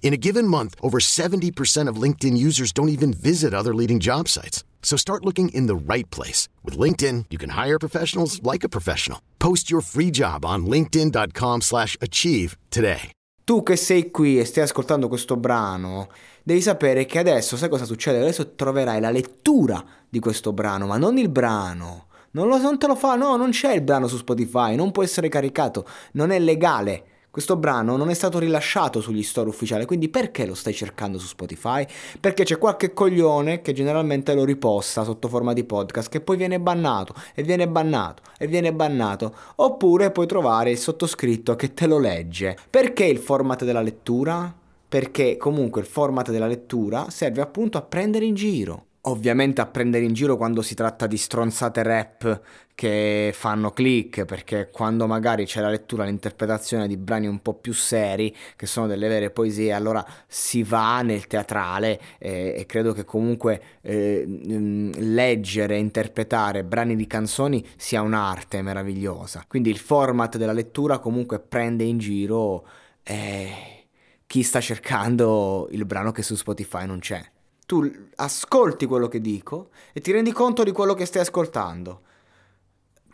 In a given month, over 70% of LinkedIn users don't even visit other leading job sites. So start looking in the right place. With LinkedIn, you can hire professionals like a professional. Post your free job on linkedin.com slash achieve today. Tu che sei qui e stai ascoltando questo brano, devi sapere che adesso, sai cosa succede? Adesso troverai la lettura di questo brano, ma non il brano. Non, lo, non te lo fa, no, non c'è il brano su Spotify, non può essere caricato, non è legale. Questo brano non è stato rilasciato sugli store ufficiali, quindi perché lo stai cercando su Spotify? Perché c'è qualche coglione che generalmente lo riposta sotto forma di podcast che poi viene bannato e viene bannato e viene bannato. Oppure puoi trovare il sottoscritto che te lo legge. Perché il format della lettura? Perché comunque il format della lettura serve appunto a prendere in giro ovviamente a prendere in giro quando si tratta di stronzate rap che fanno click, perché quando magari c'è la lettura, l'interpretazione di brani un po' più seri, che sono delle vere poesie, allora si va nel teatrale eh, e credo che comunque eh, leggere e interpretare brani di canzoni sia un'arte meravigliosa. Quindi il format della lettura comunque prende in giro eh, chi sta cercando il brano che su Spotify non c'è tu ascolti quello che dico e ti rendi conto di quello che stai ascoltando.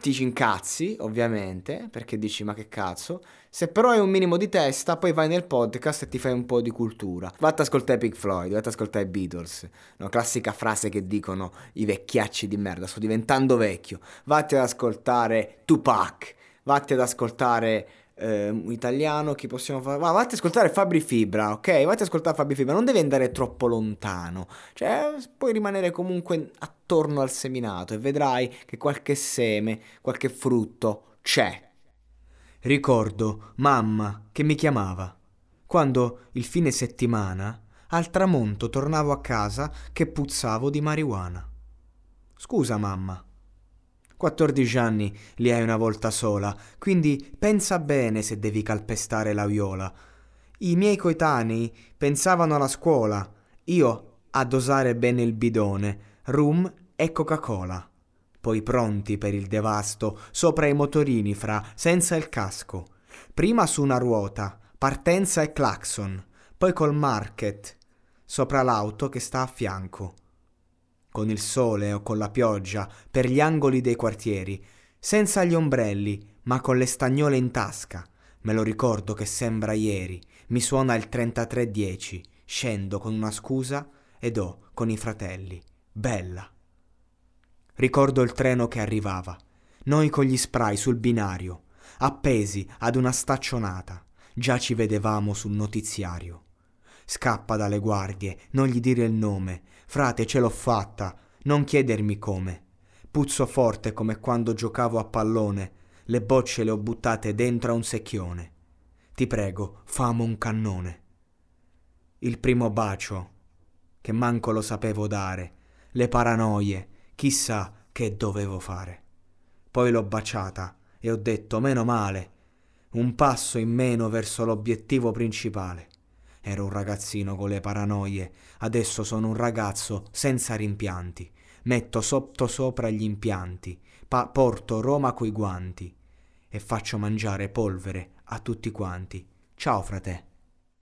Ti ci incazzi, ovviamente, perché dici ma che cazzo. Se però hai un minimo di testa, poi vai nel podcast e ti fai un po' di cultura. Vatti ad ascoltare Pink Floyd, vatti ad ascoltare Beatles. No, classica frase che dicono i vecchiacci di merda, sto diventando vecchio. Vatti ad ascoltare Tupac, vatti ad ascoltare eh, italiano, chi possiamo fare? Va, vatti ad ascoltare Fabri Fibra, ok? Vatti ad ascoltare Fabri Fibra, non devi andare troppo lontano, cioè puoi rimanere comunque attorno al seminato e vedrai che qualche seme, qualche frutto c'è. Ricordo mamma che mi chiamava quando il fine settimana al tramonto tornavo a casa che puzzavo di marijuana. Scusa mamma, 14 anni li hai una volta sola, quindi pensa bene se devi calpestare la viola. I miei coetanei pensavano alla scuola, io a dosare bene il bidone, rum e Coca-Cola. Poi pronti per il devasto, sopra i motorini fra, senza il casco. Prima su una ruota, partenza e clacson, poi col market, sopra l'auto che sta a fianco con il sole o con la pioggia, per gli angoli dei quartieri, senza gli ombrelli, ma con le stagnole in tasca. Me lo ricordo che sembra ieri. Mi suona il 3310. Scendo con una scusa ed ho con i fratelli. Bella. Ricordo il treno che arrivava. Noi con gli spray sul binario, appesi ad una staccionata. Già ci vedevamo sul notiziario. Scappa dalle guardie, non gli dire il nome, Frate, ce l'ho fatta, non chiedermi come. Puzzo forte come quando giocavo a pallone, le bocce le ho buttate dentro a un secchione. Ti prego, famo un cannone. Il primo bacio, che manco lo sapevo dare, le paranoie, chissà che dovevo fare. Poi l'ho baciata e ho detto meno male, un passo in meno verso l'obiettivo principale. Ero un ragazzino con le paranoie, adesso sono un ragazzo senza rimpianti. Metto sotto sopra gli impianti, pa- porto Roma coi guanti e faccio mangiare polvere a tutti quanti. Ciao frate.